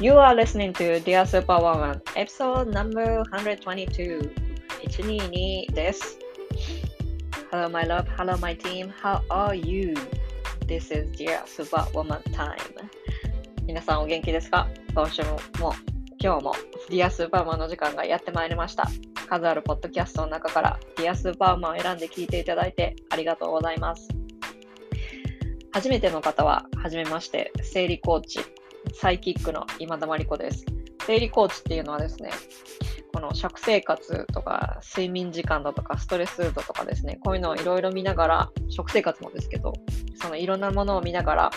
You are listening to Dear Superwoman episode number 122 122です Hello my love, hello my team, how are you? This is Dear Superwoman time 皆さんお元気ですか今週も今日も Dear Superwoman の時間がやってまいりました数あるポッドキャストの中から Dear Superwoman を選んで聞いていただいてありがとうございます初めての方は、はじめまして、生理コーチ、サイキックの今田真理子です。生理コーチっていうのはですね、この食生活とか睡眠時間だとかストレス度とかですね、こういうのをいろいろ見ながら、食生活もですけど、そのいろんなものを見ながら、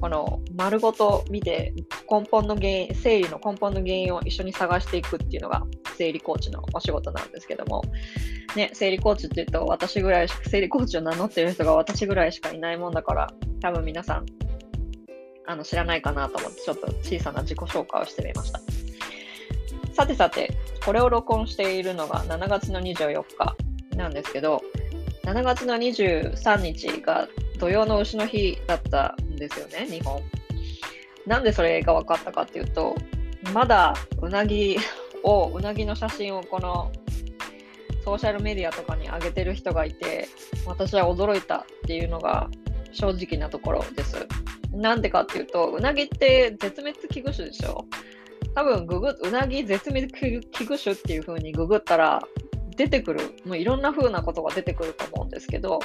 この丸ごと見て根本の原因、生理の根本の原因を一緒に探していくっていうのが生理コーチのお仕事なんですけども、ね、生理コーチって言うと私ぐらい、生理コーチを名乗ってる人が私ぐらいしかいないもんだから、多分皆さん、あの知らないかなと思って、ちょっと小さな自己紹介をしてみました。さてさて、これを録音しているのが7月の24日なんですけど、7月の23日が土曜の牛の日だったんですよね、日本。なんでそれが分かったかっていうと、まだうなぎを、うなぎの写真をこのソーシャルメディアとかに上げてる人がいて、私は驚いたっていうのが正直なところです。なんでかっていうと、うなぎって絶滅危惧種でしょ多分ググ、うなぎ絶滅危惧種っていう風にググったら出てくる、もういろんな風なことが出てくると思うんですけど、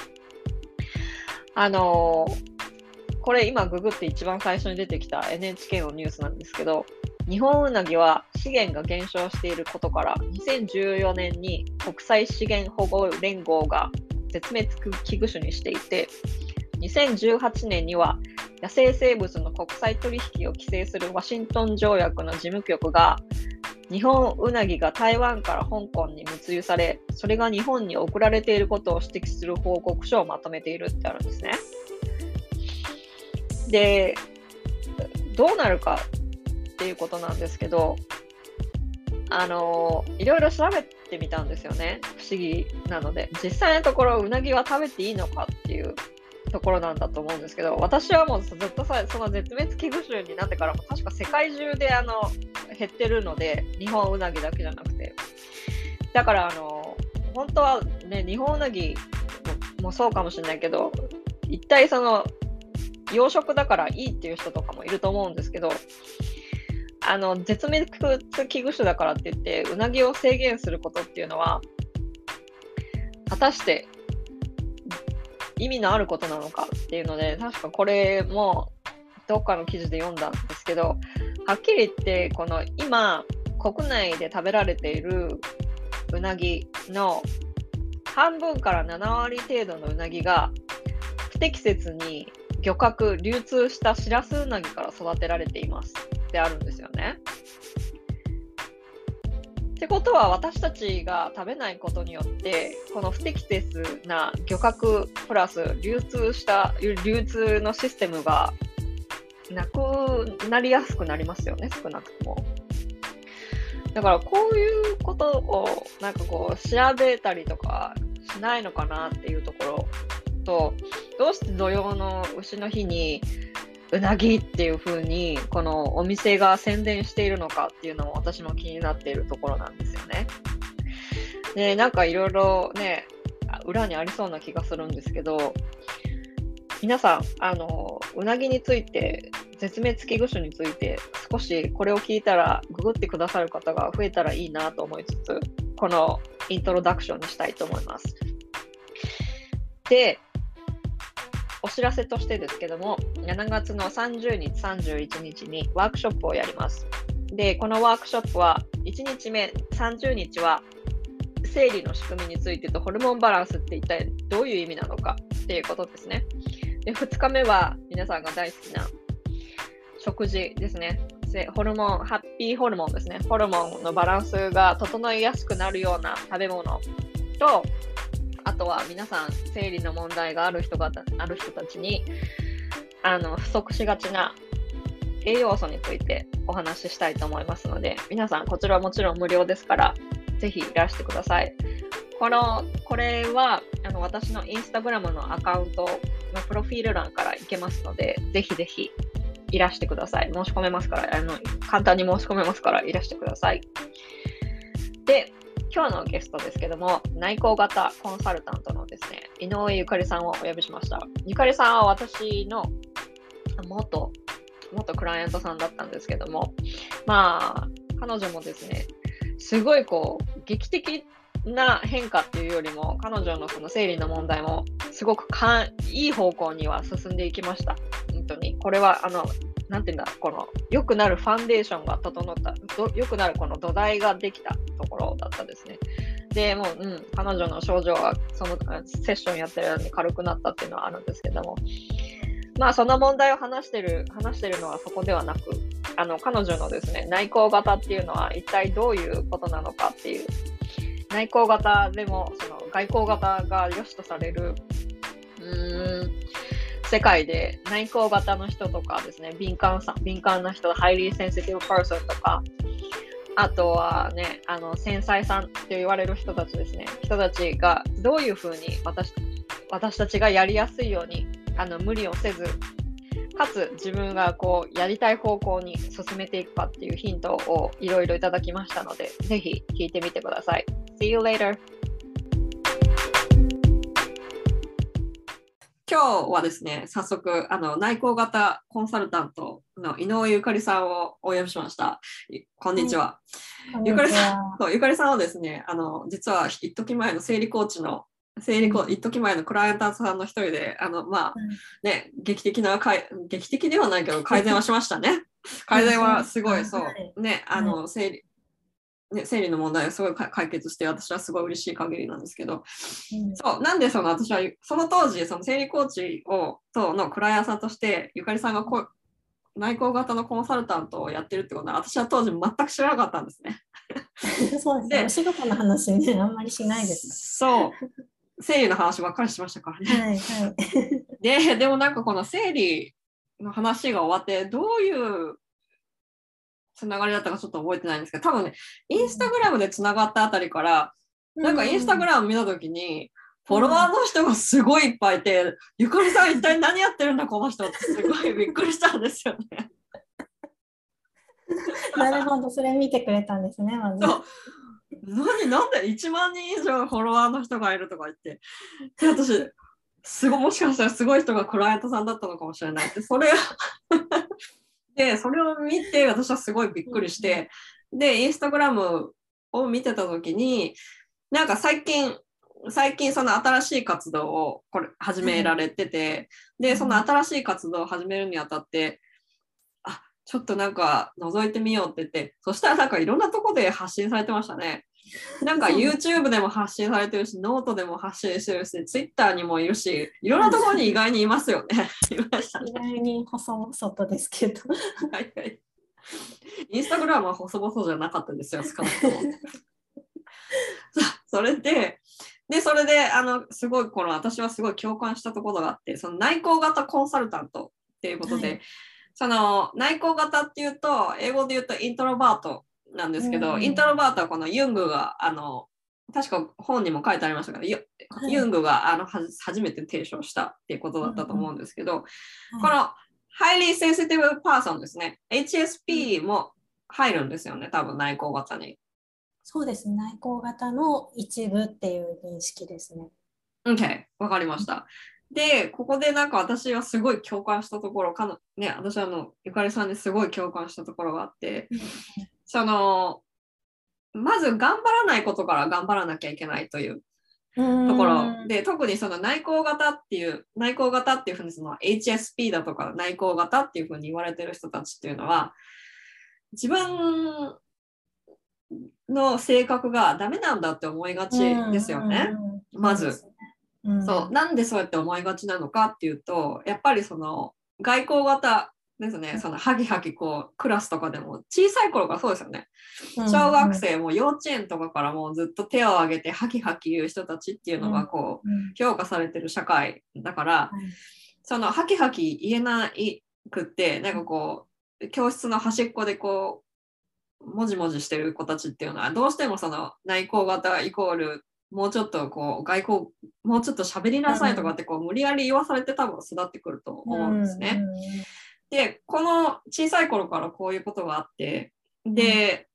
あのー、これ今ググって一番最初に出てきた NHK のニュースなんですけど、日本ウナギは資源が減少していることから2014年に国際資源保護連合が絶滅危惧種にしていて2018年には野生生物の国際取引を規制するワシントン条約の事務局が日本ウナギが台湾から香港に密輸されそれが日本に送られていることを指摘する報告書をまとめているってあるんですね。でどうなるかっていうことなんですけど、あのいろいろ調べてみたんですよね。不思議なので。実際のところ、うなぎは食べていいのかっていうところなんだと思うんですけど、私はもうずっとさ、その絶滅危惧種になってからも確か世界中であの減ってるので、日本うなぎだけじゃなくて。だから、あの本当はね、日本うなぎもそうかもしれないけど、一体その養殖だからいいっていう人とかもいると思うんですけど、あの絶滅危惧種だからって言ってうなぎを制限することっていうのは果たして意味のあることなのかっていうので確かこれもどっかの記事で読んだんですけどはっきり言ってこの今国内で食べられているうなぎの半分から7割程度のうなぎが不適切に漁獲流通したシラスウナギから育てられています。ってあるんですよね。ってことは私たちが食べないことによってこの不適切な漁獲プラス流通した流通のシステムがなくなりやすくなりますよね少なくとも。だからこういうことをなんかこう調べたりとかしないのかなっていうところとどうして土曜の牛の日にうなぎっていう風にこのお店が宣伝しているのかっていうのも私も気になっているところなんですよね。でなんかいろいろね裏にありそうな気がするんですけど皆さんあのうなぎについて絶滅危惧種について少しこれを聞いたらググってくださる方が増えたらいいなと思いつつこのイントロダクションにしたいと思います。でお知らせとしてですけども、7月の30日、31日にワークショップをやります。で、このワークショップは、1日目、30日は、生理の仕組みについてとホルモンバランスって一体どういう意味なのかっていうことですね。で、2日目は、皆さんが大好きな食事ですね。ホルモン、ハッピーホルモンですね。ホルモンのバランスが整いやすくなるような食べ物と、あとは皆さん生理の問題がある人がある人たちにあの不足しがちな栄養素についてお話ししたいと思いますので皆さんこちらはもちろん無料ですからぜひいらしてくださいこのこれはあの私のインスタグラムのアカウントのプロフィール欄から行けますのでぜひぜひいらしてください。申し込めますから、あの簡単に申し込めますからいらしてください。で、今日のゲストですけども、内向型コンサルタントのですね、井上ゆかりさんをお呼びしました。ゆかりさんは私の元、元クライアントさんだったんですけども、まあ、彼女もですね、すごいこう、劇的な変化っていうよりも、彼女のその生理の問題も、すごくかんいい方向には進んでいきました。本当に。これは、あの、なんていうんだ、この、良くなるファンデーションが整った、良くなるこの土台ができたところだったですね。で、もう、うん、彼女の症状は、そのセッションやってるのに軽くなったっていうのはあるんですけども、まあ、その問題を話してる、話してるのはそこではなく、あの、彼女のですね、内向型っていうのは一体どういうことなのかっていう、内向型でも、その外向型が良しとされる、うーん、世界で内向型の人とかですね、敏感さ敏感な人、ハイリーセンシティブパーソンとか、あとはね、あの繊細さんって言われる人たちですね、人たちがどういうふうに私私たちがやりやすいようにあの無理をせず、かつ自分がこうやりたい方向に進めていくかっていうヒントをいろいろいただきましたので、ぜひ聞いてみてください。See you later! 今日はですね、早速、あの内向型コンサルタントの井上ゆかりさんをお呼びしました。こんにちは。ゆかりさん、ゆかりさんはですね、あの実は一時前の生理コーチの生理コ一時前のクライアントさんの一人で、あのまあ、ね、劇的な劇的ではないけど改善はしましたね。改善はすごい、そう、ね、あの生理ね、生理の問題をすごい解決して私はすごい嬉しい限りなんですけど、うん、そうなんでその私はその当時その生理コーチをとのクライアントさんとしてゆかりさんがこ内向型のコンサルタントをやってるってことは私は当時全く知らなかったんですね。そうですね。お仕事の話ねあんまりしないです。そう。生理の話ばっかりしましたからね。はいはい、ででもなんかこの生理の話が終わってどういうつながりだったかちょっと覚えてないんですけど、多分ね、インスタグラムでつながったあたりから、なんかインスタグラム見たときに、フォロワーの人がすごいいっぱいいて、ゆかりさん一体何やってるんだこの人ってすごいびっくりしたんですよね。なるほど、それ見てくれたんですね、まず。何なんで1万人以上フォロワーの人がいるとか言って。で、私、すごもしかしたらすごい人がクライアントさんだったのかもしれないって、それで、それを見て私はすごいびっくりして、で、インスタグラムを見てた時に、なんか最近、最近その新しい活動をこれ始められてて、で、その新しい活動を始めるにあたって、あ、ちょっとなんか覗いてみようって言って、そしたらなんかいろんなとこで発信されてましたね。なんか YouTube でも発信されてるし、ノートでも発信してるし、Twitter にもいるし、いろんなところに意外にいますよね。いましたね意外に細々とですけど。はいはい。インスタグラムは細々じゃなかったですよ、少なくとも。それで、で、それで、あの、すごい、この私はすごい共感したところがあって、その内向型コンサルタントっていうことで、はい、その内向型っていうと、英語で言うと introvert なんですけど、うん、 introvert はこのユングがあの確か本にも書いてありましたけど、ユユングがあの初めて提唱したっていうことだったと思うんですけど、うんこの highly sensitive person ですね、HSP も入るんですよね、多分内向型に。そうですね、内向型の一部っていう認識ですね。OK、わかりました。で、ここでなんか私はすごい共感したところ、かのね、私はあのゆかりさんにすごい共感したところがあって、そのまず頑張らないことから頑張らなきゃいけないという。ところ。で特にその内向型っていう内向型っていうふうにその HSP だとか内向型っていうふうに言われてる人たちっていうのは自分の性格がダメなんだって思いがちですよね、まず。そうなんでそうやって思いがちなのかっていうとやっぱりその外交型ですね、そのハキハキこうクラスとかでも小さい頃からそうですよね。小学生も幼稚園とかからもうずっと手を挙げてハキハキ言う人たちっていうのがこう評価されてる社会だから、そのハキハキ言えないくってなんかこう教室の端っこでこうもじもじしてる子たちっていうのはどうしてもその内向型イコールもうちょっとこう外交もうちょっと喋りなさいとかってこう無理やり言わされて多分育ってくると思うんですね。で、この小さい頃からこういうことがあって、で、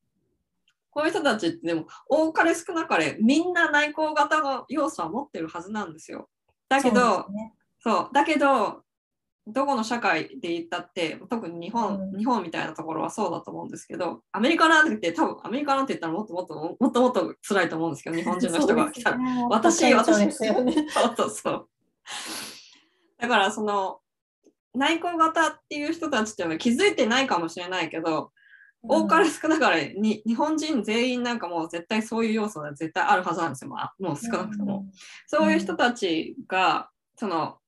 こういう人たちってでも多かれ少なかれみんな内向型の要素は持ってるはずなんですよ。だけど、そうねだけど、どこの社会で言ったって、特に日本、うん日本みたいなところはそうだと思うんですけど、アメリカなんて多分アメリカなんて言ったらもっともっともっともっと辛いと思うんですけど、日本人の人が来たら。ね私もっと顕著ですよね。そうそう。だからその内向型っていう人たちっていうのは気づいてないかもしれないけど、多かれ少なかれに日本人全員なんかもう絶対そういう要素が絶対あるはずなんですよ、まあ、もう少なくとも。そういう人たちが、その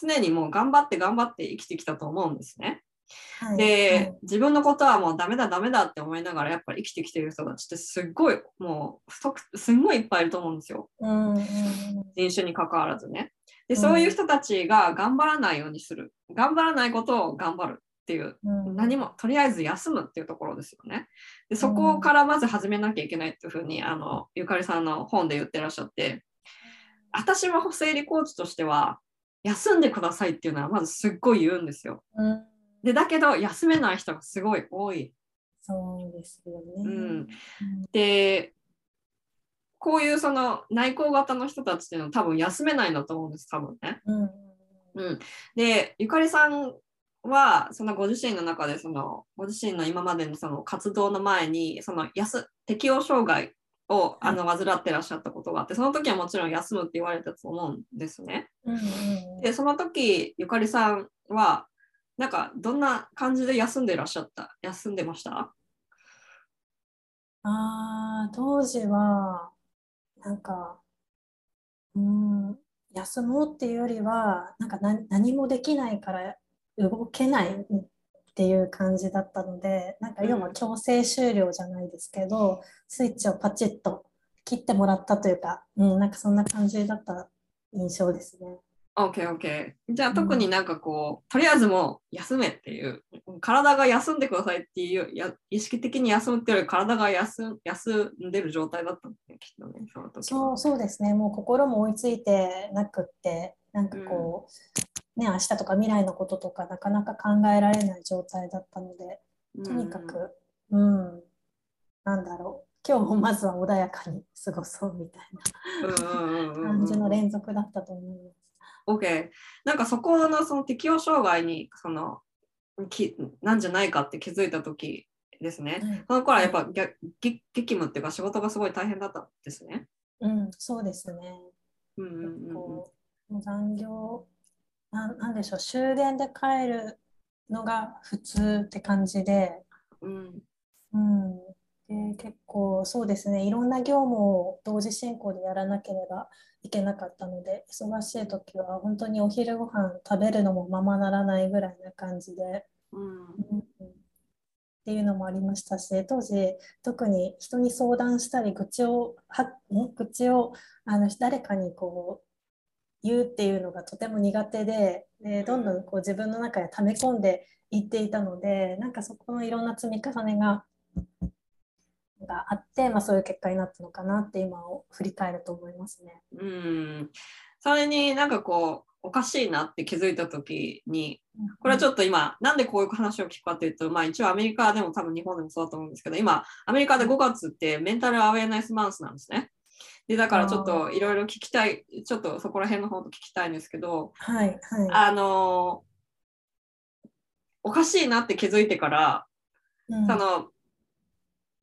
常にもう頑張って頑張って生きてきたと思うんですね。うん。はいで、自分のことはもうダメだダメだって思いながらやっぱり生きてきてる人たちってすっごいもう不足すんごいいっぱいいると思うんですよ。うん人種に関わらずね。で、うんそういう人たちが頑張らないようにする。頑張らないことを頑張るっていう。うん何もとりあえず休むっていうところですよね。でそこからまず始めなきゃいけないっていうふうにあのゆかりさんの本で言ってらっしゃって私も生理コーチとしては休んでくださいっていうのはまずすっごい言うんですよ。うんでだけど休めない人がすごい多い。そうですよね。うんでこういうその内向型の人たちっていうのは多分休めないんだと思うんです多分ね。うん。うん、でゆかりさんはそのご自身の中でそのご自身の今までのその活動の前にそのやす適応障害をあの患ってらっしゃったことがあってその時はもちろん休むって言われたと思うんですね。でその時ゆかりさんはなんかどんな感じで休んでらっしゃった？休んでました？ああ、当時は、なんか、うん、休もうっていうよりは、なんか何、何もできないから動けないっていう感じだったので、なんか要は強制終了じゃないですけど、スイッチをパチッと切ってもらったというか、うん、なんかそんな感じだった印象ですね。?OK, OK. じゃあ特になんかこう、とりあえずもう休めっていう体が休んでくださいっていうや意識的に休むっていうより体が休休んでる状態だったねきっとねその時はそう、そうですね。もう心も追いついてなくって、なんかこう、ね、明日とか未来のこととかなかなか考えられない状態だったので、とにかく、うん、なんだろう。今日もまずは穏やかに過ごそうみたいな感じの連続だったと思います。OK なんかそこのその適応障害にそのきなんじゃないかって気づいた時ですね。その頃はやっぱ激務っていうか仕事がすごい大変だったんですね。うん、そうですね。うんう残業なん、なんでしょう、終電で帰るのが普通って感じで、うん。うん、で結構そうですね、いろんな業務を同時進行でやらなければいけなかったので、忙しい時は本当にお昼ご飯食べるのもままならないぐらいな感じで、うん。うんっていうのもありましたし、当時特に人に相談したり愚痴をはん？愚痴をあの誰かにこう言うっていうのがとても苦手で、でどんどんこう自分の中で溜め込んでいっていたので、なんかそこのいろんな積み重ねががあって、まあ、そういう結果になったのかなって今を振り返ると思いますね。うん。それになんかこうおかしいなって気づいた時にこれはちょっと今、なんでこういう話を聞くかというと、まあ一応アメリカでも多分日本でもそうだと思うんですけど、今、アメリカで5月ってメンタルアウェアネスマンスなんですね。で、だからちょっといろいろ聞きたい、ちょっとそこら辺の方と聞きたいんですけど、はいはい。あのおかしいなって気づいてから、うんその、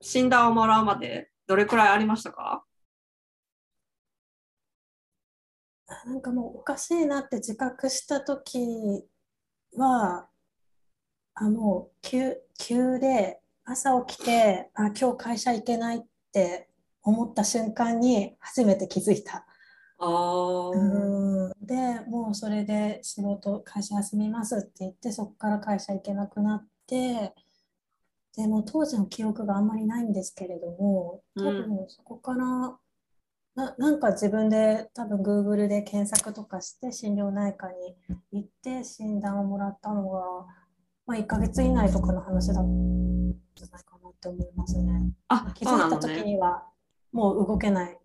診断をもらうまでどれくらいありましたか？なんかもうおかしいなって自覚した時は、あ、もう急、急で朝起きて、あ、今日会社行けないって思った瞬間に初めて気づいた。あー。うん。で、もうそれで仕事、会社休みますって言って、そこから会社行けなくなって、でも当時の記憶があんまりないんですけれども、多分そこから、な、なんか自分で多分 Google で検索とかして心療内科に行って診断をもらったのが、まあ、1ヶ月以内とかの話だったんじゃないかなって思いますね。あ、気そうづた時ないのね。にはもう動けない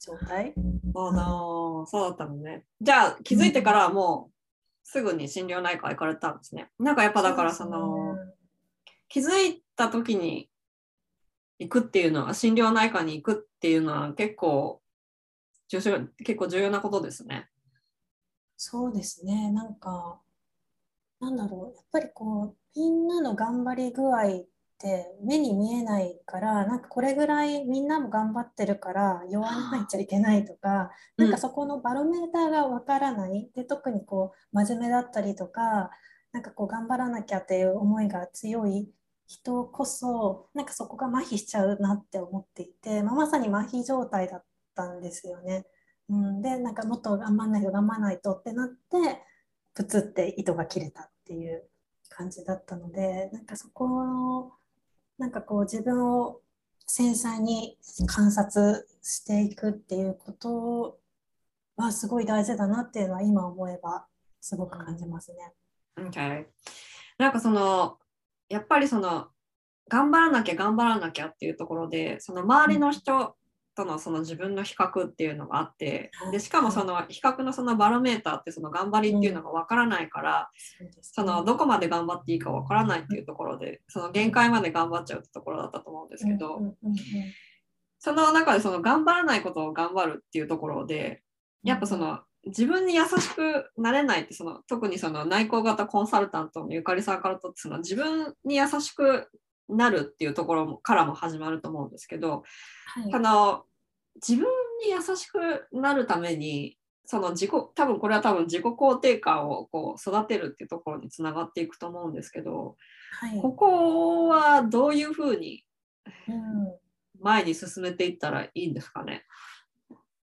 状態。そうだそうだったのね。じゃあ気づいてからはもうすぐに心療内科行かれたんですね。なんかやっぱだからその、気づいた時に行くっていうのは心療内科に行くっていうのは結構重要結構重要なことですね。そうですね。なんか、なんだろう。やっぱりこう、みんなの頑張り具合って目に見えないから、なんかこれぐらいみんなも頑張ってるから弱らないちゃいけないとか、うんなんかそこのバロメーターがわからない。で、特にこう、真面目だったりとか、なんかこう、頑張らなきゃっていう思いが強い人こそ、なんかそこが麻痺しちゃうなって思っていて、まあ、まさに麻痺状態だったんですよね。うん、で、なんかもっと頑張んないと頑張らないとってなって、プツって糸が切れたっていう感じだったので、なんかそこの、なんかこう自分を繊細に観察していくっていうことはすごい大事だなっていうのは今思えばすごく感じますね。Okay. なんかそのやっぱりその頑張らなきゃ頑張らなきゃっていうところでその周りの人とのその自分の比較っていうのがあってでしかもその比較のそのバロメーターってその頑張りっていうのがわからないからそうですそのどこまで頑張っていいかわからないっていうところでその限界まで頑張っちゃうってところだったと思うんですけどうんうんうんうんその中でその頑張らないことを頑張るっていうところでやっぱその自分に優しくなれないってその特にその内向型コンサルタントのゆかりさんからとってその自分に優しくなるっていうところもからも始まると思うんですけど、はい。あの自分に優しくなるためにその自己多分これは多分自己肯定感をこう育てるっていうところにつながっていくと思うんですけどはいここはどういうふうにうん前に進めていったらいいんですかね？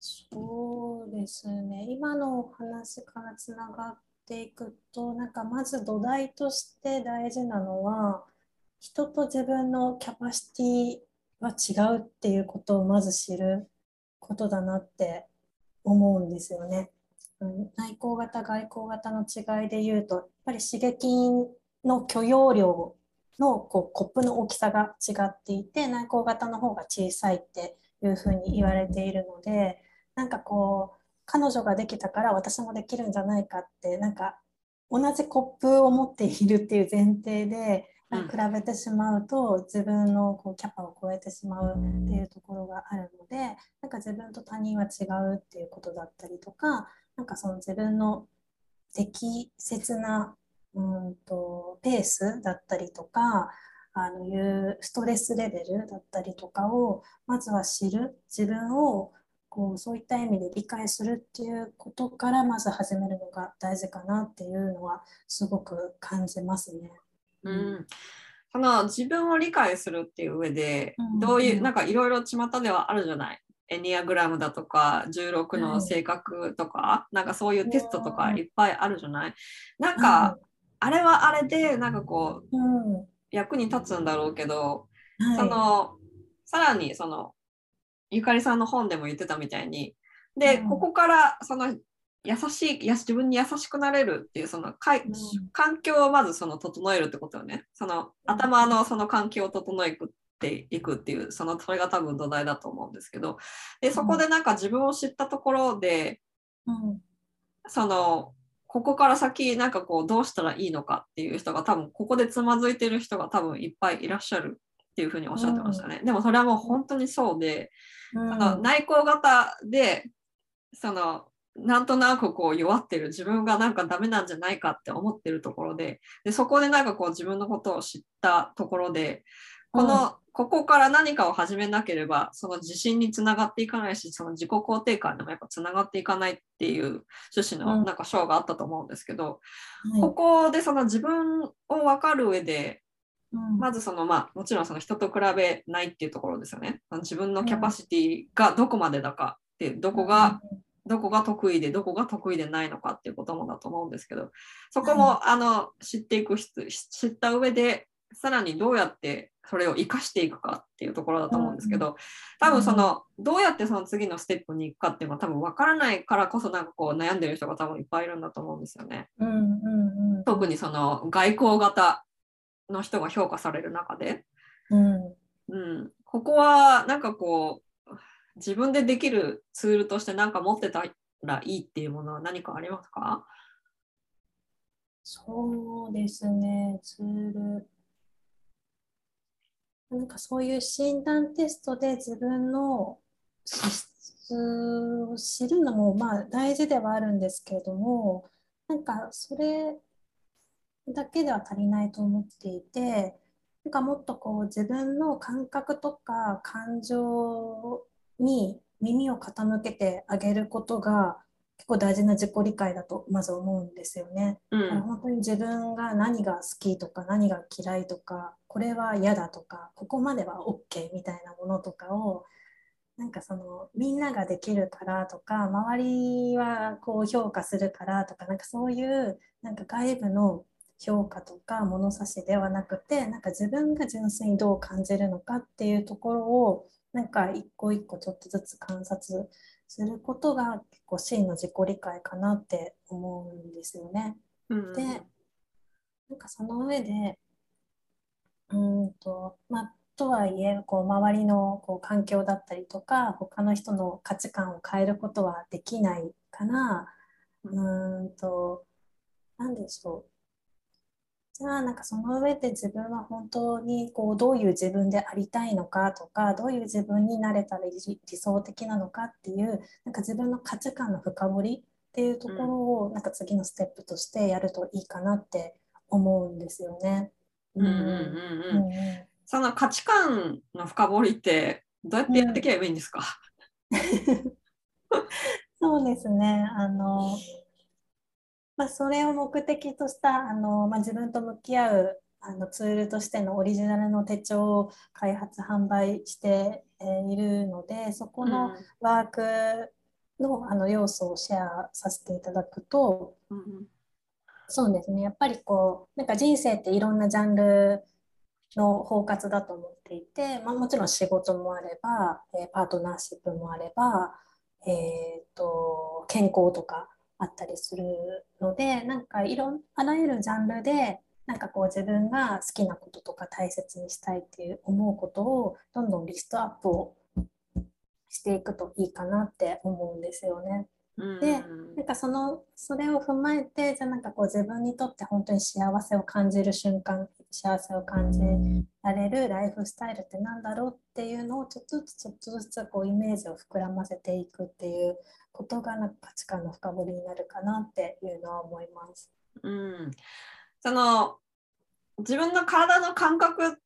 そうですね。今のお話からつながっていくと、なんかまず土台として大事なのは、人と自分のキャパシティは違うっていうことをまず知ることだなって思うんですよね。うん内向型、外向型の違いで言うと、やっぱり刺激の許容量のこうコップの大きさが違っていて、内向型の方が小さいっていうふうに言われているので、なんかこう彼女ができたから私もできるんじゃないかってなんか同じコップを持っているっていう前提でうん比べてしまうと自分のこうキャパを超えてしまうっていうところがあるのでか自分と他人は違うっていうことだったりとかなんかその自分の適切なうんとペースだったりとかあのいうストレスレベルだったりとかをまずは知る。自分をこうそういった意味で理解するっていうことからまず始めるのが大事かなっていうのはすごく感じますね。うん、その自分を理解するっていう上でうんどういううんなんかいろいろ巷ではあるじゃないエニアグラムだとか16の性格とか、なんかそういうテストとかいっぱいあるじゃない？なんか、あれはあれでなんかこううん、うん役に立つんだろうけど、はい。そのさらにそのゆかりさんの本でも言ってたみたいにで、うん。ここからその優しいや自分に優しくなれるっていうそのかいうん。環境をまずその整えるってことよね。その頭のその環境を整えていくっていうそのそれが多分土台だと思うんですけど。でそこでなんか自分を知ったところでうん。そのここから先なんかこうどうしたらいいのかっていう人が多分ここでつまずいてる人が多分いっぱいいらっしゃるっていうふうにおっしゃってましたね。でもそれはもう本当にそうで、うん。その内向型でそのなんとなくこう弱ってる自分がなんかダメなんじゃないかって思ってるところででそこでなんかこう自分のことを知ったところでこの、ここから何かを始めなければその自信につながっていかないしその自己肯定感でもやっぱつながっていかないっていう趣旨うん。のなんか章があったと思うんですけど、はい。ここでその自分を分かる上でうん。まずそのまあもちろんその人と比べないっていうところですよね。自分のキャパシティがどこまでだかってどこが、どこが得意でどこが得意でないのかっていうこともだと思うんですけどそこも、あの知っていく必知った上でさらにどうやってそれを生かしていくかっていうところだと思うんですけど多分そのどうやってその次のステップに行くかっていうのは多分分からないからこそなんかこう悩んでる人が多分いっぱいいるんだと思うんですよね。うんうんうん特にその外交型の人が評価される中で。うんうん、ここはなんかこう自分でできるツールとして何か持ってたらいいっていうものは何かありますか？そうですね、ツール。なんかそういう診断テストで自分の資質を知るのもまあ大事ではあるんですけれども、なんかそれだけでは足りないと思っていて、なんかもっとこう自分の感覚とか感情に耳を傾けてあげることが結構大事な自己理解だとまず思うんですよね。うん本当に自分が何が好きとか何が嫌いとかこれは嫌だとかここまでは OK みたいなものとかをなんかそのみんなができるからとか周りはこう評価するからとかなんかそういうなんか外部の評価とか物差しではなくてなんか自分が純粋にどう感じるのかっていうところをなんか一個一個ちょっとずつ観察することが結構真の自己理解かなって思うんですよね。うんで、なんかその上で、うーんと、まあ、とはいえ、こう周りのこう環境だったりとか、他の人の価値観を変えることはできないから、うーんと、なんでしょう。じゃあ、なんかその上で自分は本当にこうどういう自分でありたいのかとか、どういう自分になれたら理理想的なのかっていう、なんか自分の価値観の深掘りっていうところを、なんか次のステップとしてやるといいかなって思うんですよね。うんうんうんうんうんうんその価値観の深掘りってどうやってやっていけばいいんですか、そうですね。あの、まあ、それを目的としたあの、まあ、自分と向き合うあのツールとしてのオリジナルの手帳を開発販売してえーいるのでそこのワークのあの要素をシェアさせていただくとうんうん。そうですね。やっぱりこうなんか人生っていろんなジャンルの包括だと思っていて、まあ、もちろん仕事もあれば、えーパートナーシップもあれば、えーと健康とかあったりするのでなんかいろんあらゆるジャンルでなんかこう自分が好きなこととか大切にしたいっていう思うことをどんどんリストアップをしていくといいかなって思うんですよね。うんでなんかそのそれを踏まえてじゃあなんかこう自分にとって本当に幸せを感じる瞬間幸せを感じられるライフスタイルってなんだろうっていうのをちょっとずつちょっとずつこうイメージを膨らませていくっていうことがなんか価値観の深掘りになるかなっていうのは思います。うん、その自分の体の感覚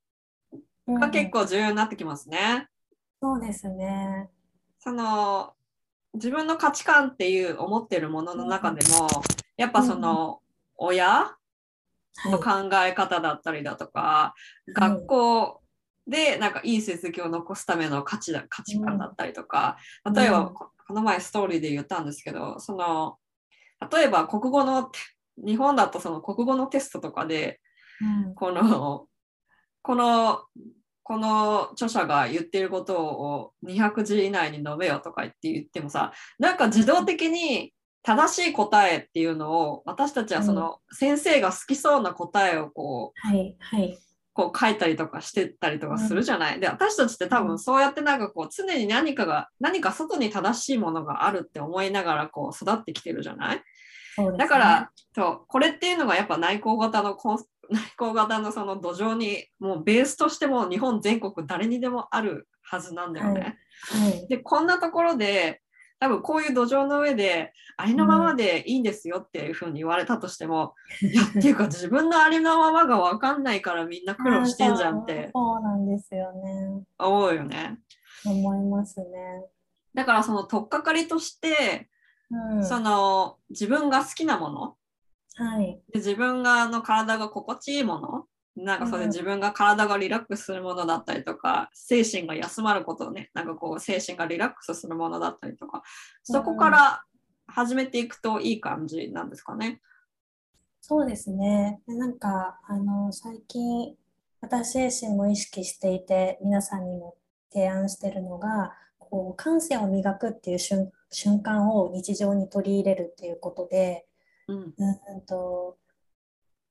が結構重要になってきますね。そうですね。その自分の価値観っていう思ってるものの中でもやっぱその親はいの考え方だったりだとか、学校でなんかいい成績を残すための価値だ価値観だったりとか、うん。例えばうんここの前ストーリーで言ったんですけどその例えば国語の日本だとその国語のテストとかでうん。このこのこの著者が言っていることを200字以内に述べよとか言って言ってもさなんか自動的に正しい答えっていうのを私たちはその先生が好きそうな答えをこうはいはいこう書いたりとかしてたりとかするじゃない？で私たちって多分そうやってなんかこう常に何かが何か外に正しいものがあるって思いながらこう育ってきてるじゃない？ねだから、そうこれっていうのがやっぱ内向型のコン 内向型のその土壌にもうベースとしても日本全国誰にでもあるはずなんだよね。はいはいでこんなところで多分こういう土壌の上でありのままでいいんですよっていうふうに言われたとしても、いやっていうか自分のありのままが分かんないからみんな苦労してんじゃんってそうなんですよね。思うよね。思いますね。だからその取っかかりとして、うん、その自分が好きなものはい。で自分があの体が心地いいものなんかそれ自分が体がリラックスするものだったりとか、精神が休まることをねなんかこう精神がリラックスするものだったりとかそこから始めていくといい感じなんですかね。そうですね。でなんか、あの、最近、私自身も意識していて、皆さんにも提案してるのが、こう、感性を磨くっていう瞬、瞬間を日常に取り入れるっていうことで、うんうんうんと、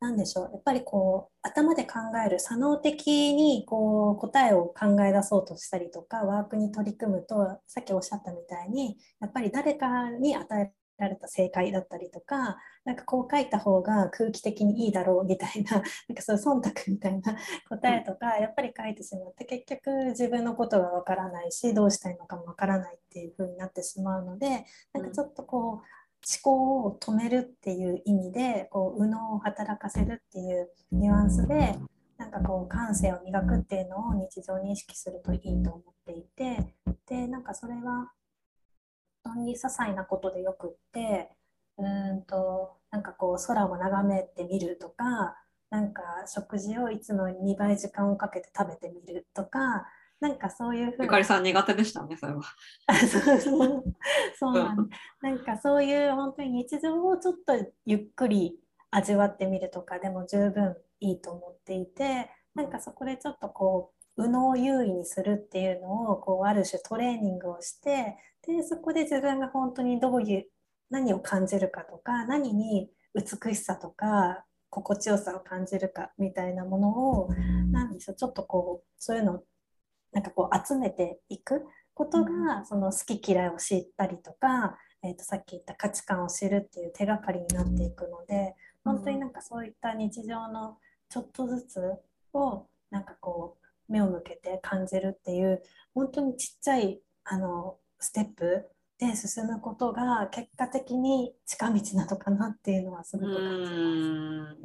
なんでしょう。やっぱりこう、頭で考える、左脳的にこう、答えを考え出そうとしたりとか、ワークに取り組むと、さっきおっしゃったみたいに、やっぱり誰かに与えられた正解だったりとかなんかこう書いた方が空気的にいいだろうみたいな なんかそういう忖度みたいな 答えとかやっぱり書いてしまって結局自分のことがわからないしどうしたいのかもわからないっていう風になってしまうのでなんかちょっとこう思考を止めるっていう意味でこう右脳を働かせるっていうニュアンスでなんかこう感性を磨くっていうのを日常に意識するといいと思っていてでなんかそれは本当に些細なことでよくってうんとなんかこう空を眺めてみるとかなんか食事をいつも2倍時間をかけて食べてみるとかなんかそういうふうゆかりさん苦手でしたね、それは。そうそう。そうなんなんかそういう本当に日常をちょっとゆっくり味わってみるとかでも十分いいと思っていてなんかそこでちょっとこう右脳を優位にするっていうのをこうある種トレーニングをしてでそこで自分が本当にどういう何を感じるかとか何に美しさとか心地よさを感じるかみたいなものを何でしょうちょっとこうそういうのをなんかこう集めていくことがその好き嫌いを知ったりとか、えー、とさっき言った価値観を知るっていう手がかりになっていくので本当になんかそういった日常のちょっとずつをなんかこう目を向けて感じるっていう本当にちっちゃいあのステップで進むことが結果的に近道なのかなっていうのはすごく感じます。うん。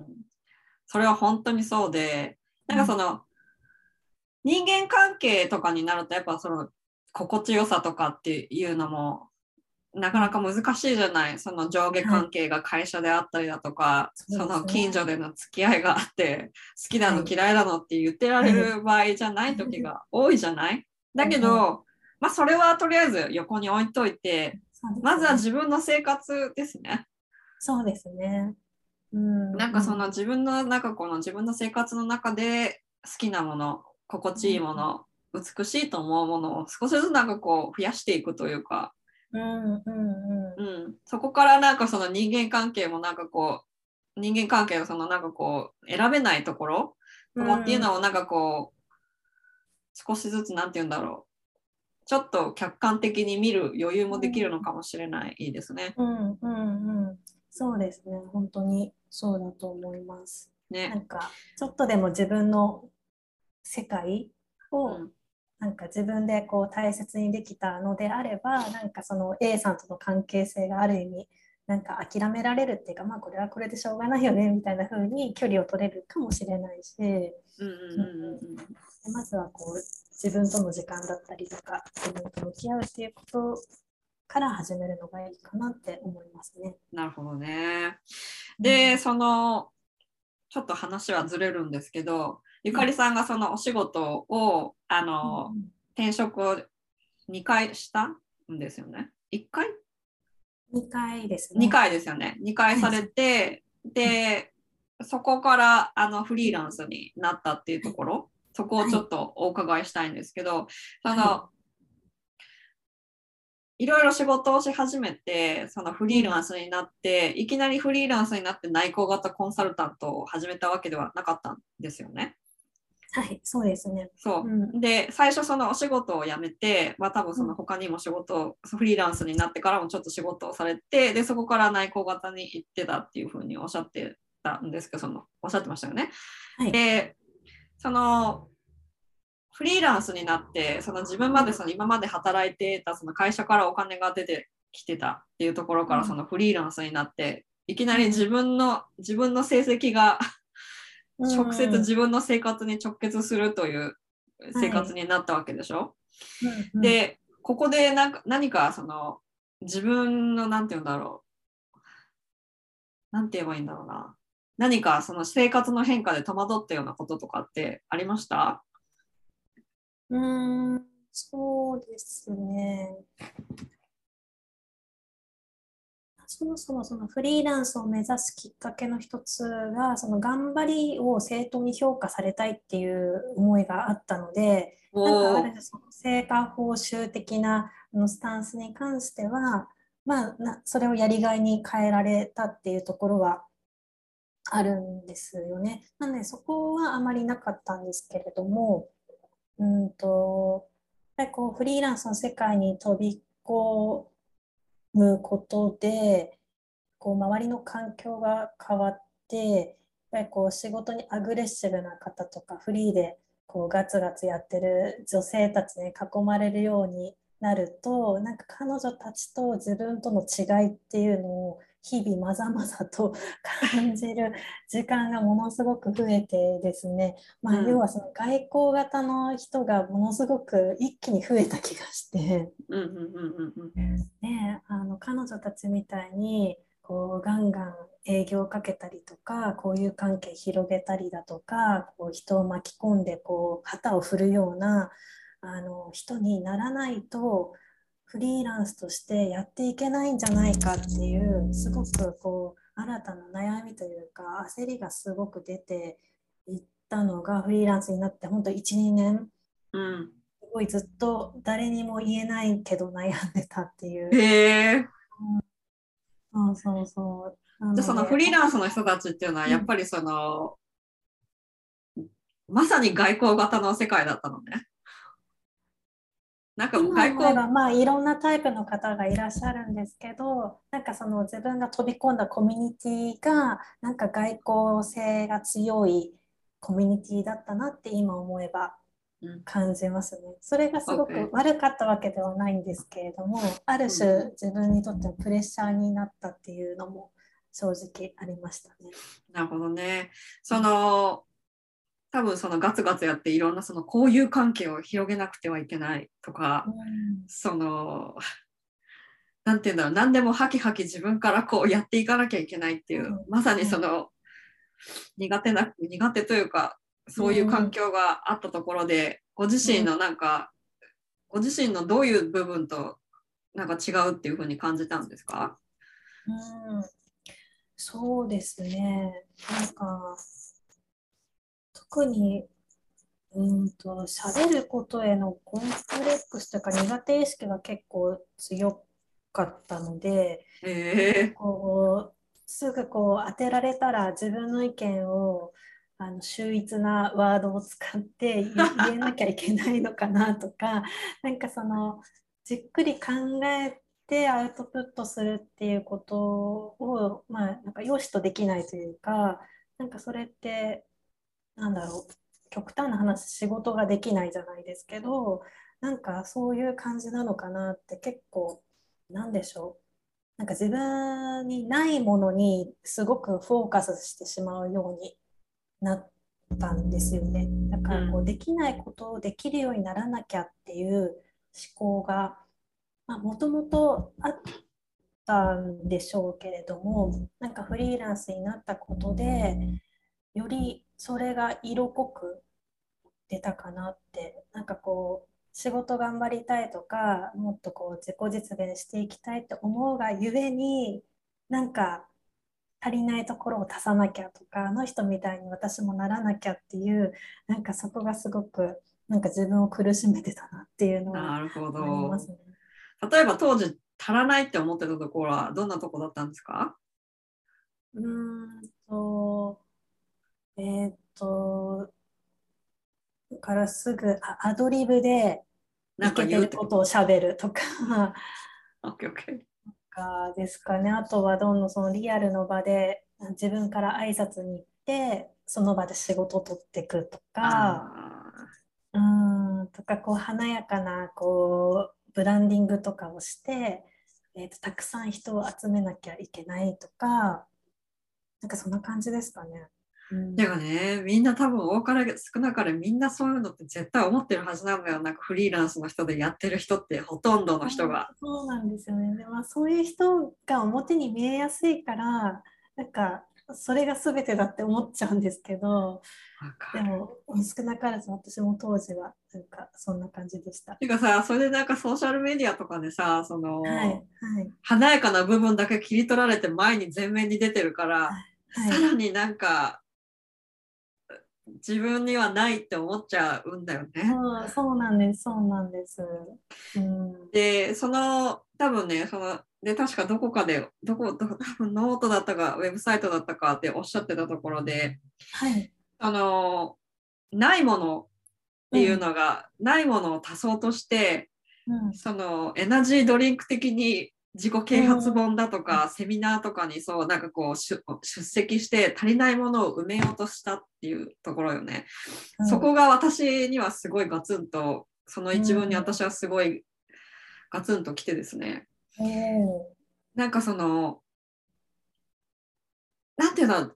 それは本当にそうで、なんかその、人間関係とかになると、やっぱその心地よさとかっていうのも、なかなか難しいじゃない？その上下関係が会社であったりだとか、そうですね。その近所での付き合いがあって、好きなの嫌いなのって言ってられる場合じゃない時が多いじゃない？だけど、まあそれはとりあえず横に置いといて、まずは自分の生活ですね。そうですね。うん、なんかその自分の中この自分の生活の中で好きなもの心地いいもの、美しいと思うものを少しずつなんかこう増やしていくというか、うんうんうんうん、そこからなんかその人間関係もなんかこう人間関係のそのなんかこう選べないところとかっていうのをなんかこう少しずつなんて言うんだろうちょっと客観的に見る余裕もできるのかもしれないですね。うんうんうん、そうですね。本当にそうだと思います。なね。んかちょっとでも自分の世界を、うんなんか自分でこう大切にできたのであればなんかその A さんとの関係性がある意味なんか諦められるっていうかまあこれはこれでしょうがないよねみたいな風に距離を取れるかもしれないしまずはこう自分との時間だったりとか自分と向き合うっていうことから始めるのがいいかなって思いますね。なるほどね。で、その、ちょっと話はずれるんですけど、ゆかりさんがそのお仕事を、あの、転職を2回したんですよね？1回？2回ですね。?2 回ですよね。2回されて、で、そこからあのフリーランスになったっていうところ、そこをちょっとお伺いしたいんですけど、その、いろいろ仕事をし始めて、そのフリーランスになって、いきなりフリーランスになって内向型コンサルタントを始めたわけではなかったんですよね。はい、そうですね。そう。うんで、最初そのお仕事を辞めて、まあ多分その他にも仕事を、フリーランスになってからもちょっと仕事をされて、で、そこから内向型に行ってたっていうふうにおっしゃってたんですけど、その、おっしゃってましたよね。はいで、その、フリーランスになって、その自分までその今まで働いてたその会社からお金が出てきてたっていうところからうんそのフリーランスになって、いきなり自分の、自分の成績が直接自分の生活に直結するという生活になったわけでしょ、でここでなんか何かその自分のなんて言うんだろう。なんて言えばいいんだろうな。何かその生活の変化で戸惑ったようなこととかってありました？うーん、そうですね。そもそもそのフリーランスを目指すきっかけの一つが、その頑張りを正当に評価されたいっていう思いがあったので、なんかある種その成果報酬的なあのスタンスに関しては、まあ、なそれをやりがいに変えられたっていうところはあるんですよね。なのでそこはあまりなかったんですけれども、うんと、やっぱりこうフリーランスの世界に飛び込むことでこう周りの環境が変わってやっぱりこう仕事にアグレッシブな方とかフリーでこうガツガツやってる女性たちに囲まれるようになるとなんか彼女たちと自分との違いっていうのを日々まざまざと 感じる時間がものすごく増えてですね、まあ、うん。要はその外交型の人がものすごく一気に増えた気がして。うんうんうんうんうん。ね、あの彼女たちみたいにこうガンガン営業をかけたりとか交友関係広げたりだとかこう人を巻き込んでこう旗を振るようなあの人にならないとフリーランスとしてやっていけないんじゃないかっていうすごくこう新たな悩みというか焦りがすごく出ていったのがフリーランスになって本当12年うんすごいずっと誰にも言えないけど悩んでたっていう。へえそうそうそう。じゃあそのフリーランスの人たちっていうのはうんやっぱりその、まさに外交型の世界だったのね。なんか今外交思えばまあいろんなタイプの方がいらっしゃるんですけどなんかその自分が飛び込んだコミュニティがなんか外交性が強いコミュニティだったなって今思えばうん感じますね。それがすごく悪かったわけではないんですけれどもある種自分にとってのプレッシャーになったっていうのも正直ありましたね。なるほどね。その多分そのガツガツやっていろんなその交友関係を広げなくてはいけないとか、そのなんていうんだろう何でもハキハキ自分からこうやっていかなきゃいけないっていう、うんまさにその苦手な苦手というかそういう環境があったところで、ご自身のなんか、ご自身のどういう部分となんか違うっていうふうに感じたんですか？うん、そうですね。なんか、特に、うんと、喋ることへのコンプレックスというか苦手意識が結構強かったので、えこう、すぐこう当てられたら自分の意見をあの秀逸なワードを使って言言えなきゃいけないのかなとか、なんかそのじっくり考えてアウトプットするっていうことを、まあ、なんか良しとできないというか、なんかそれって、なんだろう、極端な話、仕事ができないじゃないですけど、なんかそういう感じなのかなって結構、なんでしょう。なんか自分にないものにすごくフォーカスしてしまうようになったんですよね。だからこううできないことをできるようにならなきゃっていう思考がもともとあったんでしょうけれどもなんかフリーランスになったことでよりそれが色濃く出たかなってなんかこう仕事頑張りたいとかもっとこう自己実現していきたいって思うがゆえになんか足りないところを足さなきゃとかあの人みたいに私もならなきゃっていうなんかそこがすごくなんか自分を苦しめてたなっていうのはなるほありどま。すね。例えば当時足らないって思ってたところはどんなとこだったんですか？うーんと、えーっと、だからすぐあアドリブでなんか言うこと？をしゃべるとか。かですかね。あとはどんどんそのリアルの場で自分から挨拶に行って、その場で仕事を取っていくとか、あうーん、とかこう華やかなこうブランディングとかをして、えーと、たくさん人を集めなきゃいけないとか、なんかそんな感じですかね。うんーてかね、みんな多分多かれ少なかれみんなそういうのって絶対思ってるはずなんだよ。なんかフリーランスの人でやってる人ってほとんどの人が。そうなんですよね。で、まあ、そういう人が表に見えやすいから、なんかそれが全てだって思っちゃうんですけど、でも少なからず私も当時はなんかそんな感じでした。てかさ、それでなんかソーシャルメディアとかでさ、その、はい、はい、華やかな部分だけ切り取られて前に前面に出てるから、はい。さらになんか自分にはないって思っちゃうんだよね。そうそうなんです、そうなんです。うん、で、その多分ね、そので確かどこかで、どこ、ど多分ノートだったか、ウェブサイトだったかっておっしゃってたところで、はい、あの、ないものっていうのが、ないものを足そうとして、うん、そのエナジードリンク的に自己啓発本だとか、セミナーとかにそうなんかこう出出席して足りないものを埋めようとしたっていうところよね。うんそこが私にはすごいガツンとその一文に私はすごいガツンときてですね。おーなんかそのなんていうの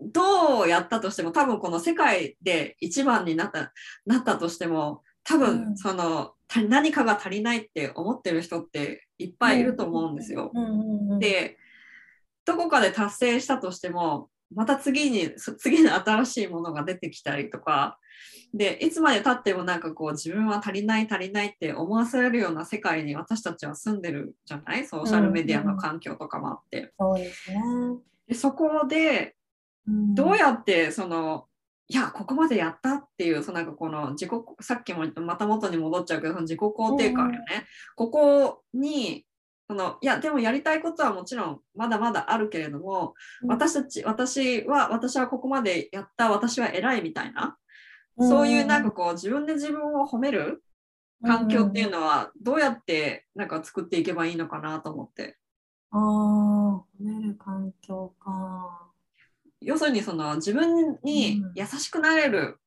どうやったとしても多分この世界で一番になったなったとしても多うん。分その、た何かが足りないって思ってる人っていっぱいいると思うんですよ。うんうんうん、でどこかで達成したとしてもまた次にそ次の新しいものが出てきたりとかでいつまでたってもなんかこう自分は足りない足りないって思わせれるような世界に私たちは住んでるじゃない？ソーシャルメディアの環境とかもあって、そうですね。でそこでうん。どうやってそのいやここまでやったっていうそのなんかこの自己さっきもまた元に戻っちゃうけどその自己肯定感よね、ここにそのいやでもやりたいことはもちろんまだまだあるけれども、うん。私たち私は私はここまでやった私は偉いみたいな、そういうなんかこう自分で自分を褒める環境っていうのはどうやってなんか作っていけばいいのかなと思って。ああ、褒める環境か。要するにその自分に優しくなれる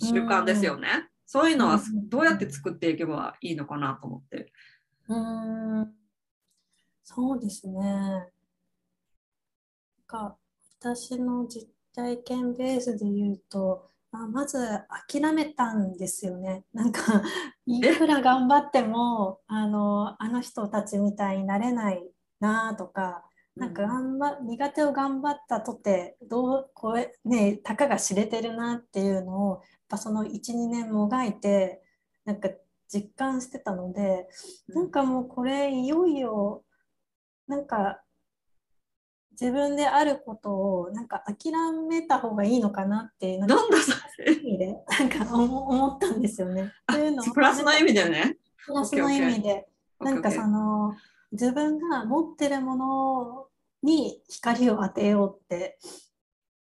習慣ですよね。そういうのはうんどうやって作っていけばいいのかなと思って。うーん、そうですね。なんか私の実体験ベースで言うと、あ、まず諦めたんですよね。なんかいくら頑張ってもあの、あの人たちみたいになれないなとか、なんか頑張苦手を頑張ったとてどうこれねたかが知れてるなっていうのをやっぱその12年もがいてなんか実感してたのでなんかもうこれいよいよなんか自分であることをなんか諦めた方がいいのかなってなんかどんどんそ意味でなんか思思ったんですよね。っていうのをプラスの意味でね。プラスの意味で。なんかその自分が持ってるものに光を当てようって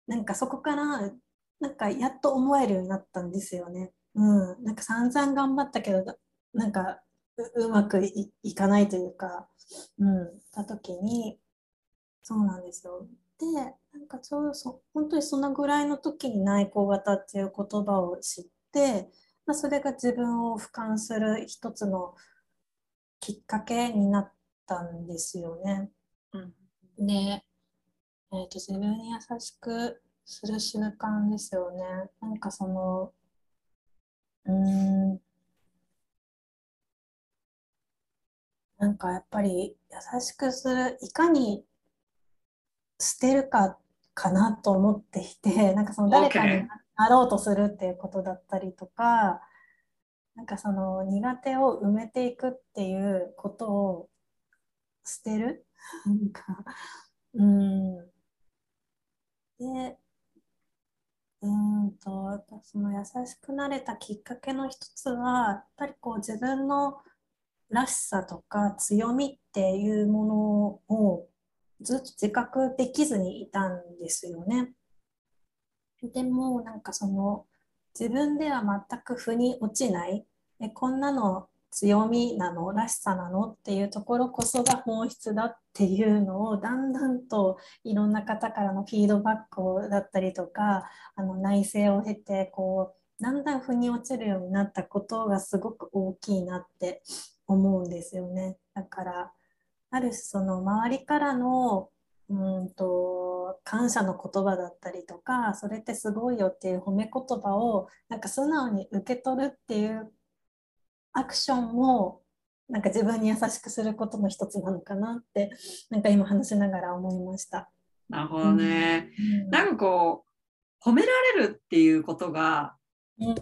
なんかそこからなんかやっと思えるようになったんですよね。うん、なんか散々頑張ったけどなんかうまくいいかないというか、うん、た時にそうなんですよ。でなんかちょうどそ本当にそのぐらいの時に内向型っていう言葉を知って、まあ、それが自分を俯瞰する一つのきっかけになったんですよね。うんで、えーと、自分に優しくする習慣ですよね。なんかその、うーん、なんかやっぱり優しくする、いかに捨てるかかなと思っていて、なんかその誰かになろうとするっていうことだったりとか、なんかその苦手を埋めていくっていうことを捨てる？なんか、うん。で、うんと、その優しくなれたきっかけの一つは、やっぱりこう自分のらしさとか強みっていうものをずっと自覚できずにいたんですよね。でもなんかその自分では全く腑に落ちないえこんなの強みなのらしさなのっていうところこそが本質だっていうのをだんだんといろんな方からのフィードバックだったりとかあの内省を経てこうだんだん腑に落ちるようになったことがすごく大きいなって思うんですよね。だからある種その周りからのうんと感謝の言葉だったりとかそれってすごいよっていう褒め言葉をなんか素直に受け取るっていうアクションもなんか自分に優しくすることの一つなのかなってなんか今話しながら思いました。なるほどね。うんなんかこう褒められるっていうことがうん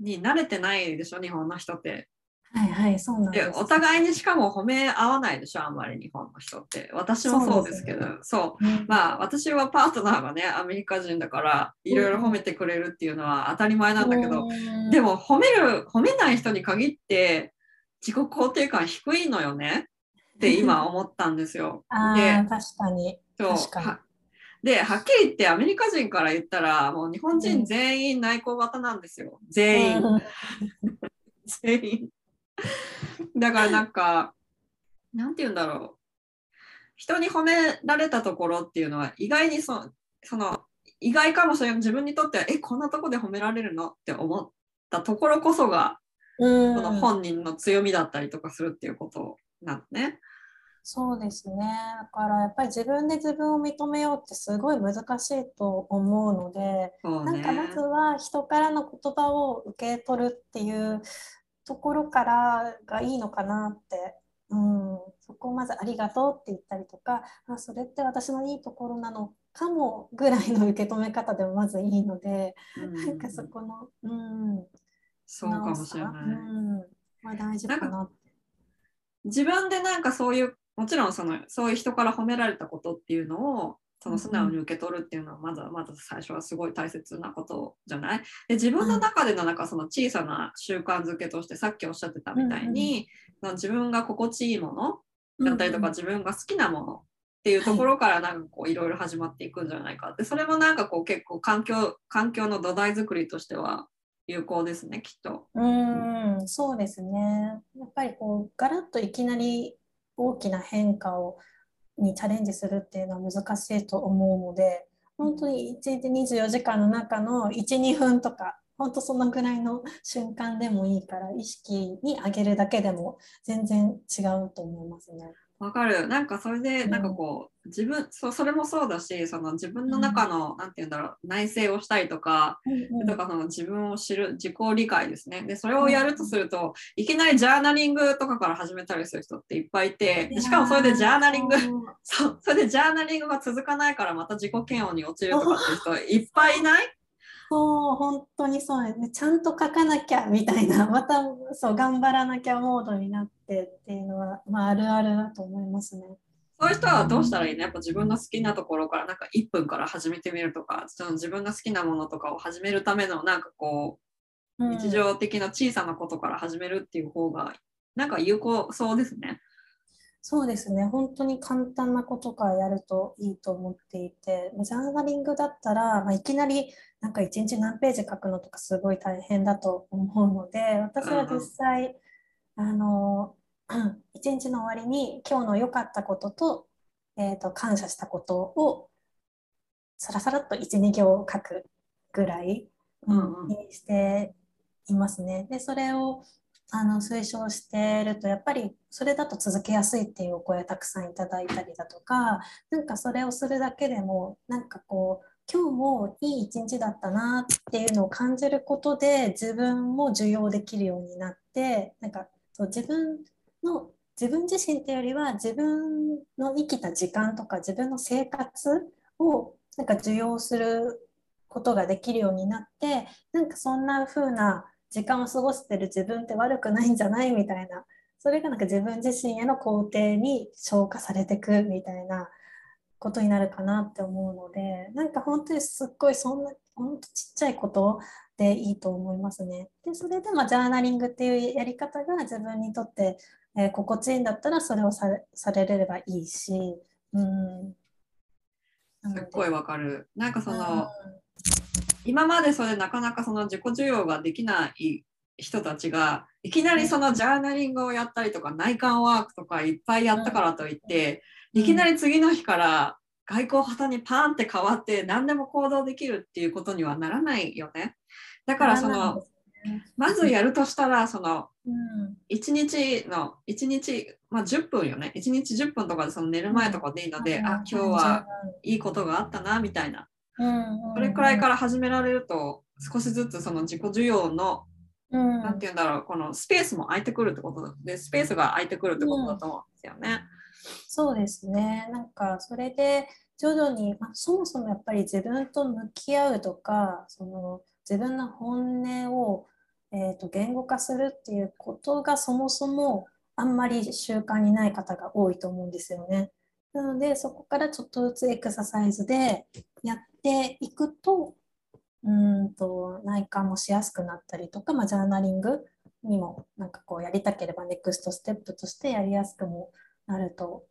に慣れてないでしょ日本の人って。はいはいそうなんでお互いにしかも褒め合わないでしょあんまり日本の人って。私もそうですけど。そう。うん。まあ私はパートナーがねアメリカ人だからいろいろ褒めてくれるっていうのは当たり前なんだけど、うん。でも褒める褒めない人に限って自己肯定感低いのよね。って今思ったんですよ。あでー確かに。そう確かに。はではっきり言ってアメリカ人から言ったらもう日本人全員内向型なんですよ。全員、うん。全員。だからなんかなんて言うんだろう。人に褒められたところっていうのは意外にそその意外かもしれない自分にとってはえこんなとこで褒められるのって思ったところこそがうんこの本人の強みだったりとかするっていうことなのね。そうですね。だからやっぱり自分で自分を認めようってすごい難しいと思うので、そうねなんかまずは人からの言葉を受け取るっていうところからがいいのかなって、うん、そこをまずありがとうって言ったりとか、あ、それって私のいいところなのかもぐらいの受け止め方でもまずいいので、うん。なんかそこの、うん、そうかもしれない。うん、まあ大事かなって。自分でなんかそういうもちろんそのそういう人から褒められたことっていうのをその素直に受け取るっていうのはまずまず最初はすごい大切なことじゃない？で自分の中でのなんかその小さな習慣づけとしてさっきおっしゃってたみたいに、その自分が心地いいものだったりとか、自分が好きなものっていうところからなんかこういろいろ始まっていくんじゃないかってそれもなんかこう結構環境環境の土台作りとしては有効ですねきっと。うん、そうですね。やっぱりこうガラッといきなり大きな変化をにチャレンジするっていうのは難しいと思うので、本当に1日24時間の中の1、2分とか、本当そのぐらいの瞬間でもいいから、意識に上げるだけでも全然違うと思いますね。わかる。なんかそれでうん。なんかこう、自分そそれもそうだしその自分の中の、なんて言うんだろう内省をしたりとか、とかその自分を知る自己理解ですね。でそれをやるとすると、いきなりジャーナリングとかから始めたりする人っていっぱいいてでしかもそれでジャーナリングそうそれでジャーナリングが続かないからまた自己嫌悪に陥るとかっていう人いっぱいいない？そう、本当にそうですね。ちゃんと書かなきゃみたいな、またそう頑張らなきゃモードになってっていうのは、まあ、あるあるだと思いますね。そういう人はどうしたらいいの？やっぱ自分の好きなところからなんか1分から始めてみるとかその自分の好きなものとかを始めるためのなんかこううん日常的な小さなことから始めるっていう方がなんか有効そうですね。そうですね。本当に簡単なことからやるといいと思っていて、ジャーナリングだったら、まあ、いきなりなんか一日何ページ書くのとかすごい大変だと思うので、私は実際、あの、一日の終わりに今日の良かったことと、えっと、感謝したことをさらさらっと1、2行書くぐらい、うんうんにしていますね。で、それをあの推奨してると、やっぱりそれだと続けやすいっていうお声たくさんいただいたりだとか、なんかそれをするだけでも、なんかこう、今日もいい一日だったなっていうのを感じることで、自分も受容できるようになって、なんかそう自分の自分自身っていうよりは自分の生きた時間とか自分の生活をなんか受容することができるようになってなんかそんな風な時間を過ごしてる自分って悪くないんじゃない？みたいな。それがなんか自分自身への肯定に消化されてくみたいなことになるかなって思うのでなんか本当にすっごいそんな本当ちっちゃいことでいいと思いますね。でそれでまあジャーナリングっていうやり方が自分にとって、えー心地いいんだったらそれをされされればいいし、うん、すっごいわかる。なんかその、うん今までそれなかなかその自己需要ができない人たちがいきなりそのジャーナリングをやったりとか内観ワークとかいっぱいやったからといって、いきなり次の日から外交旗にパーンって変わって何でも行動できるっていうことにはならないよね。だからそのまずやるとしたらそのうん。1日の1日、まあ、10分よね。1日10分とかでその寝る前とかでいいので、うん。あ今日はいいことがあったなみたいな。うん。それくらいから始められると少しずつその自己需要のうんなんて言うんだろうこのスペースも空いてくるってことでスペースが空いてくるってことだと思うんですよね。そうですね。なんかそれで徐々に、まあ、そもそもやっぱり自分と向き合うとか、その自分の本音を、えーと言語化するっていうことがそもそもあんまり習慣にない方が多いと思うんですよね。なのでそこからちょっとずつエクササイズでやっていくと、うんと内観もしやすくなったりとか、まあ、ジャーナリングにもなんかこうやりたければネクストステップとしてやりやすくもなると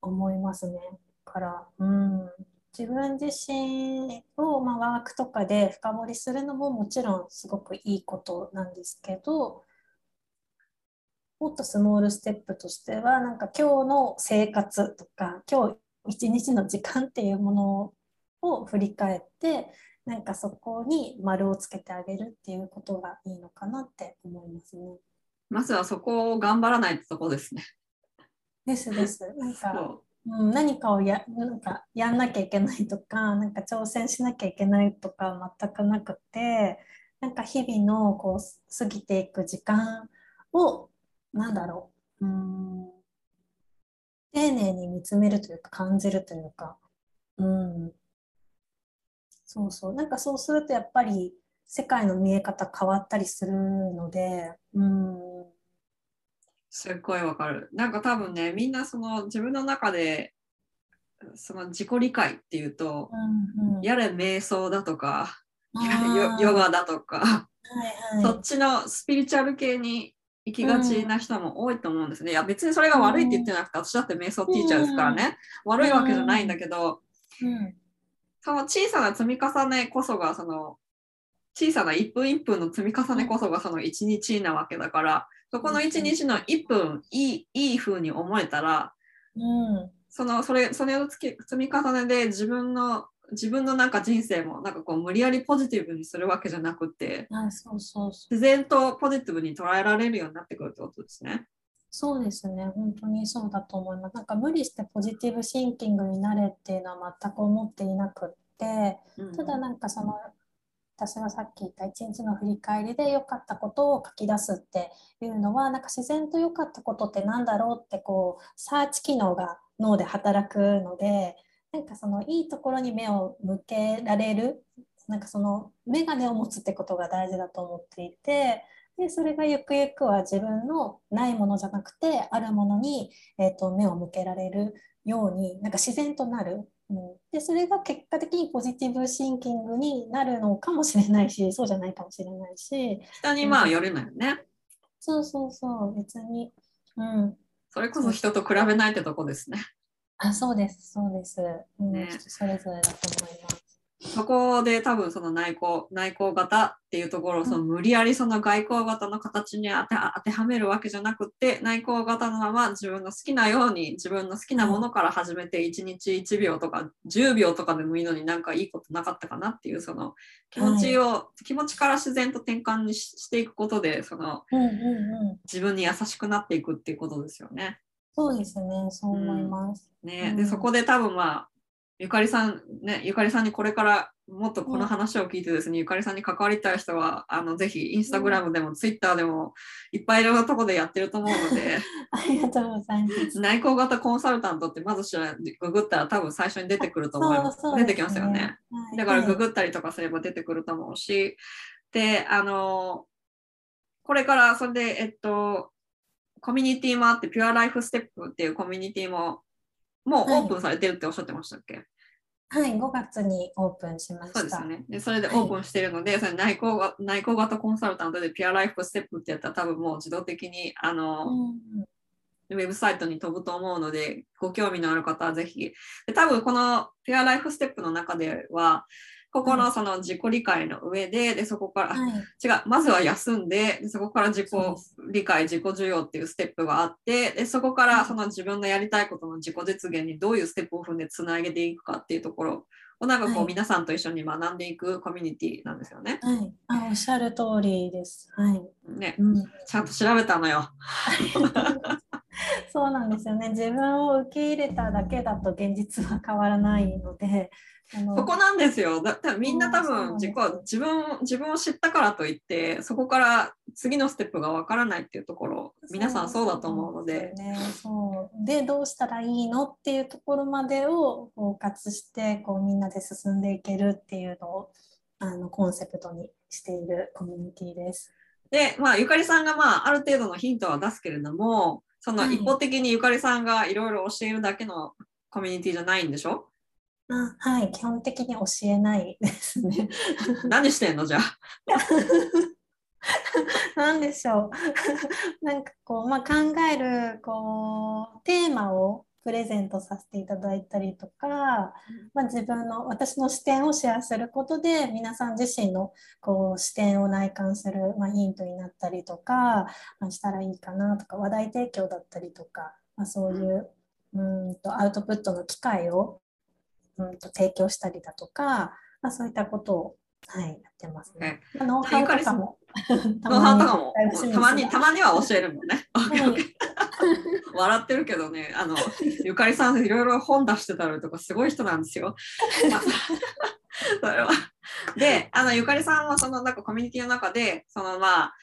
思いますね。から、うん、自分自身を、まあ、ワークとかで深掘りするのももちろんすごくいいことなんですけど、もっとスモールステップとしてはなんか今日の生活とか今日一日の時間っていうものを振り返ってなんかそこに丸をつけてあげるっていうことがいいのかなって思いますね。まずはそこを頑張らないってとこですね。ですです。なんかそううん、何かをやなんかやんなきゃいけないとか、なんか挑戦しなきゃいけないとか全くなくて、なんか日々のこう過ぎていく時間を、なんだろう、うん、丁寧に見つめるというか感じるというか、うん、そうそう、なんかそうするとやっぱり世界の見え方変わったりするので、うん、すっごいわかる。なんか多分ね、みんなその自分の中で、その自己理解っていうと、うん、うん。やれ瞑想だとか、やれヨヨガだとか、はいはい。そっちのスピリチュアル系に行きがちな人も多いと思うんですね。いや、別にそれが悪いって言ってなくて、私だって瞑想ティーチャーですからね、悪いわけじゃないんだけど、うんその小さな積み重ねこそが、その小さな1分1分の積み重ねこそがその1日なわけだから、そこの1日の1分いいいい風に思えたら、うんそのそれそれをつけ積み重ねで自分の自分のなんか人生もなんかこう無理やりポジティブにするわけじゃなくて。自然とポジティブに捉えられるようになってくるってことですね。そうですね、本当にそうだと思います。なんか無理してポジティブシンキングになれっていうのは全く思っていなくって、うんただなんかその、私がさっき言った一日の振り返りで良かったことを書き出すっていうのは、なんか自然と良かったことってなんだろうってこう、サーチ機能が脳で働くので、なんかそのいいところに目を向けられる、なんかその眼鏡を持つってことが大事だと思っていて、でそれがゆくゆくは自分のないものじゃなくてあるものに、えー、と目を向けられるようになんか自然となる、うん、でそれが結果的にポジティブシンキングになるのかもしれないし そうじゃないかもしれないし。人にまあよれないよね。そうそうそう。別に、うん、それこそ人と比べないってとこですね。あそうですそうです、うん。ね。人それぞれだと思います。そこで多分その内向内向型っていうところをその無理やりその外向型の形に当て当てはめるわけじゃなくって内向型のまま自分の好きなように自分の好きなものから始めて1日1秒とか10秒とかでもいいのになんかいいことなかったかなっていうその気持ちを、気持ちから自然と転換にししていくことでそのうんうんうん、自分に優しくなっていくっていうことですよね。そうですね。そう思います。ね、うん。でそこで多分まあゆかりさんねゆかりさんにこれからもっとこの話を聞いてですね、ゆかりさんに関わりたい人はあのぜひインスタグラムでもツイッターでもいっぱいいろんなところでやってると思うので。ありがとうございます。内向型コンサルタントってまずググったら多分最初に出てくると思います。そうそう出てきますよね。はい。だからはいググったりとかすれば出てくると思うし、で、あの、これからそれで、えっと、コミュニティもあって、ピュアライフステップっていうコミュニティも、もうはいオープンされてるっておっしゃってましたっけ、はい、5月にオープンしました。そうですよね。で、それでオープンしてるので、それ内向が内向型コンサルタントでピュアライフステップってやったら多分もう自動的に、あの、うんウェブサイトに飛ぶと思うので、ご興味のある方はぜひ。で多分このピュアライフステップの中では、ここのその自己理解の上で、でそこから、あはい、違う、まずは休んで、でそこから自己理解、自己需要っていうステップがあって、でそこからその自分のやりたいことの自己実現にどういうステップを踏んでつなげていくかっていうところをなんかこう、はい皆さんと一緒に学んでいくコミュニティなんですよね。はい、あ、おっしゃる通りです。はい。ね、うん、ちゃんと調べたのよ。そうなんですよね。自分を受け入れただけだと現実は変わらないので、そこなんですよ。だだみんな多分自己自分自分を知ったからといってそこから次のステップがわからないっていうところ皆さんそうだと思うので。そうでね、そう。でどうしたらいいのっていうところまでを包括してこうみんなで進んでいけるっていうのをあのコンセプトにしているコミュニティです。で、まあ、ゆかりさんが、まあ、ある程度のヒントは出すけれども、そのはい。一方的にゆかりさんがいろいろ教えるだけのコミュニティじゃないんでしょ？あはい、基本的に教えないですね。何してんのじゃあ。なんでしょう。なんかこう、まあ、考えるこうテーマをプレゼントさせていただいたりとか、まあ、自分の私の視点をシェアすることで皆さん自身のこう視点を内観する、まあ、ヒントになったりとか、まあ、したらいいかなとか話題提供だったりとか、まあ、そういううんとアウトプットの機会をうんと提供したりだとか、まあ、そういったことを、はい、やってますね。まあ、ノウハウとかも。ノウハウとかも？たまにたまには教えるもんね。笑ってるけどね、あのゆかりさんいろいろ本出してたりとかすごい人なんですよ。それは。で、あのゆかりさんはそのなんかコミュニティの中で、そのまあ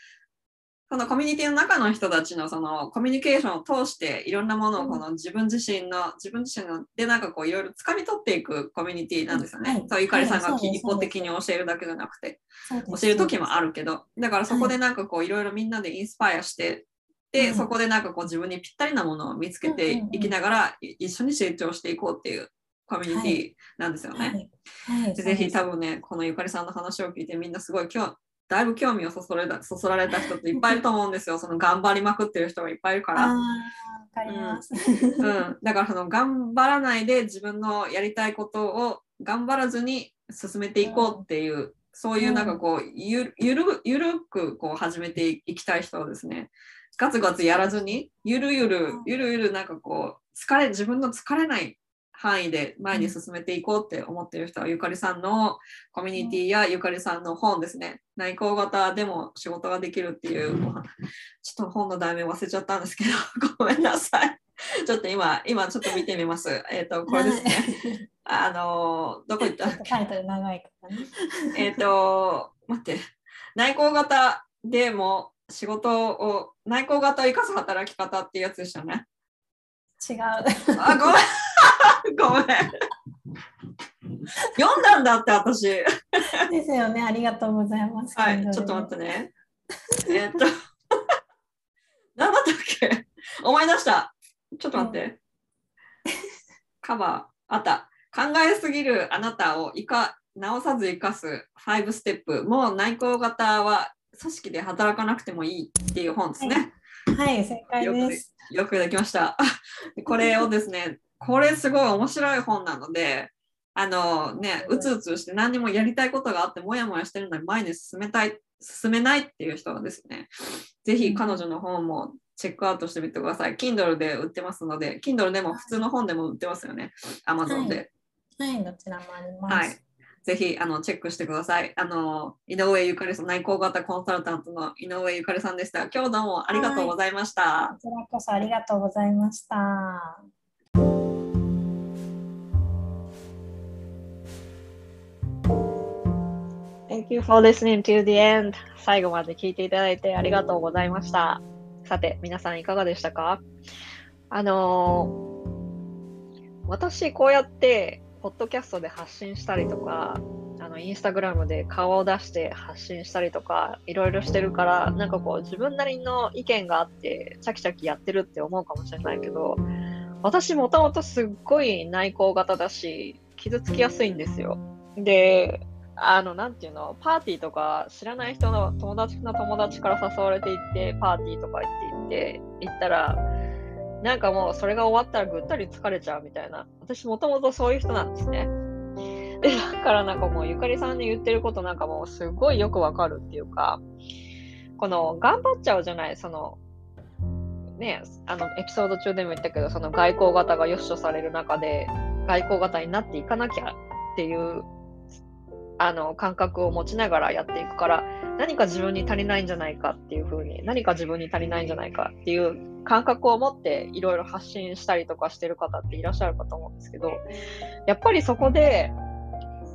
そのコミュニティの中の人たちのそのコミュニケーションを通していろんなものをこの自分自身の自分自身のでなんかこういろいろ掴み取っていくコミュニティなんですよね。はい、そうゆかりさんが一方的に教えるだけじゃなくて教える時もあるけどだからそこでなんかこういろいろみんなでインスパイアしてでそこでなんかこう自分にぴったりなものを見つけていきながら一緒に成長していこうっていうコミュニティなんですよね。はい。はい、ぜひ多分ねこのゆかりさんの話を聞いてみんなすごい今日だいぶ興味をそそれそそられた人っていっぱいいると思うんですよ。その頑張りまくってる人がいっぱいいるから。かります、うん、うん、だからその頑張らないで自分のやりたいことを頑張らずに進めていこうっていう、うん、そういうなんかこうゆゆるゆるくこう始めていきたい人はですねガツガツやらずにゆるゆるゆるゆるなんかこう疲れ自分の疲れない範囲で前に進めていこうって思っている人は、ゆかりさんのコミュニティやゆかりさんの本ですね、内向型でも仕事ができるっていう、ちょっと本の題名忘れちゃったんですけど、ごめんなさい。ちょっと今、今ちょっと見てみます。えっ、ー、と、これですね。あの、どこ行った？タイトル長いからね。えっと、待って。内向型でも仕事を、内向型を生かす働き方っていうやつでしたね。違う。あ、ごめん。ごめん。読んだんだって私。ですよね。ありがとうございます。はい、ちょっと待ってね。えっと、何だったっけ？思い出した。ちょっと待って。うん、カバー、あった。考えすぎるあなたをいか直さず生かす5ステップ。もう内向型は組織で働かなくてもいいっていう本ですね。はい、はい、正解です。よくできました。これをですね、これすごい面白い本なので、あのね、うつうつして何にもやりたいことがあって、もやもやしてるのに前に進めたい、進めないっていう人はですね、ぜひ彼女の本もチェックアウトしてみてください。Kindle で売ってますので、Kindle でも普通の本でも売ってますよね。Amazon で。はい、はい、どちらもあります。はいぜひあのチェックしてください。あの井上ゆかりさん、内向型コンサルタントの井上ゆかりさんでした。今日どうもありがとうございました。こちらこそありがとうございました。Thank you for listening to the end. 最後まで聞いていただいてありがとうございました。さて、皆さんいかがでしたか？あのー、私こうやって、ポッドキャストで発信したりとか、あの、インスタグラムで顔を出して発信したりとか、いろいろしてるから、なんかこう自分なりの意見があって、チャキチャキやってるって思うかもしれないけど、私もともとすっごい内向型だし、傷つきやすいんですよ。で、あの、なんていうの、パーティーとか知らない人の友達の友達から誘われて行って、パーティーとか行って行って、行ったら、なんかもうそれが終わったらぐったり疲れちゃうみたいな。私もともとそういう人なんですね。で、だからなんかもうゆかりさんに言ってることなんかもうすごいよくわかるっていうか、この頑張っちゃうじゃない、その、ね、あのエピソード中でも言ったけど、その外交型が良しとされる中で、外交型になっていかなきゃっていうあの感覚を持ちながらやっていくから何か自分に足りないんじゃないかっていうふうに何か自分に足りないんじゃないかっていう感覚を持っていろいろ発信したりとかしてる方っていらっしゃるかと思うんですけどやっぱりそこで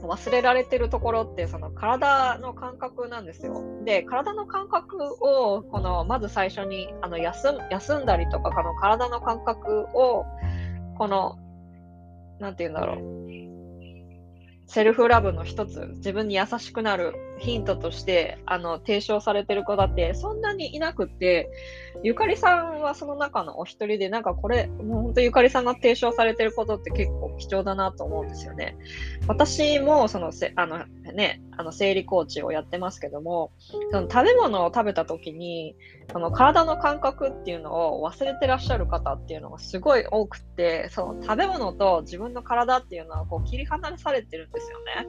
忘れられてるところってその体の感覚なんですよ。で体の感覚をこのまず最初にあの休んだりとかこの体の感覚をこの何て言うんだろうセルフラブの一つ、自分に優しくなる。ヒントとしてあの提唱されてる方ってそんなにいなくってゆかりさんはその中のお一人でなんかこれもう本当ゆかりさんが提唱されてることって結構貴重だなと思うんですよね。私もそのせあの、ね、あの生理コーチをやってますけどもその食べ物を食べた時にその体の感覚っていうのを忘れてらっしゃる方っていうのがすごい多くってその食べ物と自分の体っていうのはこう切り離されてるんですよね。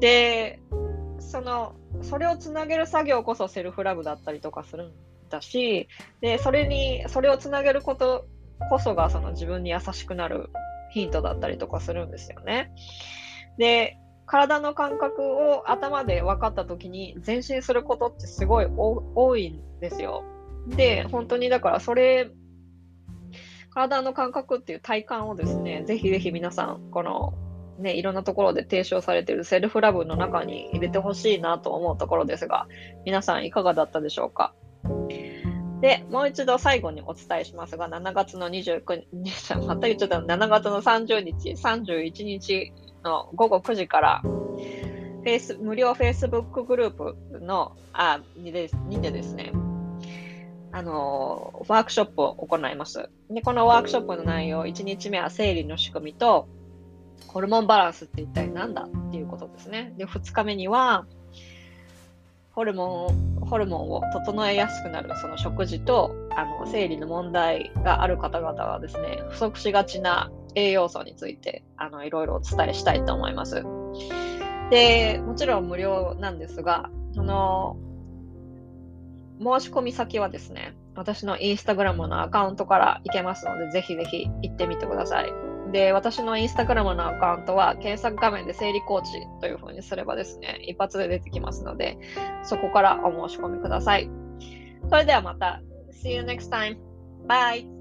でそのそれをつなげる作業こそセルフラブだったりとかするんだしでそれにそれをつなげることこそがその自分に優しくなるヒントだったりとかするんですよね。で体の感覚を頭で分かった時に前進することってすごい多いんですよ。で本当にだからそれ体の感覚っていう体感をですねぜひぜひ皆さんこのね、いろんなところで提唱されているセルフラブの中に入れてほしいなと思うところですが、皆さんいかがだったでしょうか？で、もう一度最後にお伝えしますが、7月の29日、また言っちゃった7月の30日、31日の午後9時から、フェイス無料 Facebook グループのあにでにてですね、あのワークショップを行います。で、このワークショップの内容、1日目は生理の仕組みと、ホルモンバランスって一体何だっていうことですね。で、2日目には、ホルモンホルモンを整えやすくなるその食事とあの生理の問題がある方々はですね不足しがちな栄養素についてあのいろいろお伝えしたいと思います。でもちろん無料なんですがその申し込み先はですね私のインスタグラムのアカウントから行けますのでぜひぜひ行ってみてください。で、私のインスタグラムのアカウントは検索画面で生理コーチというふうにすればですね、一発で出てきますので、そこからお申し込みください。それではまた。See you next time. Bye!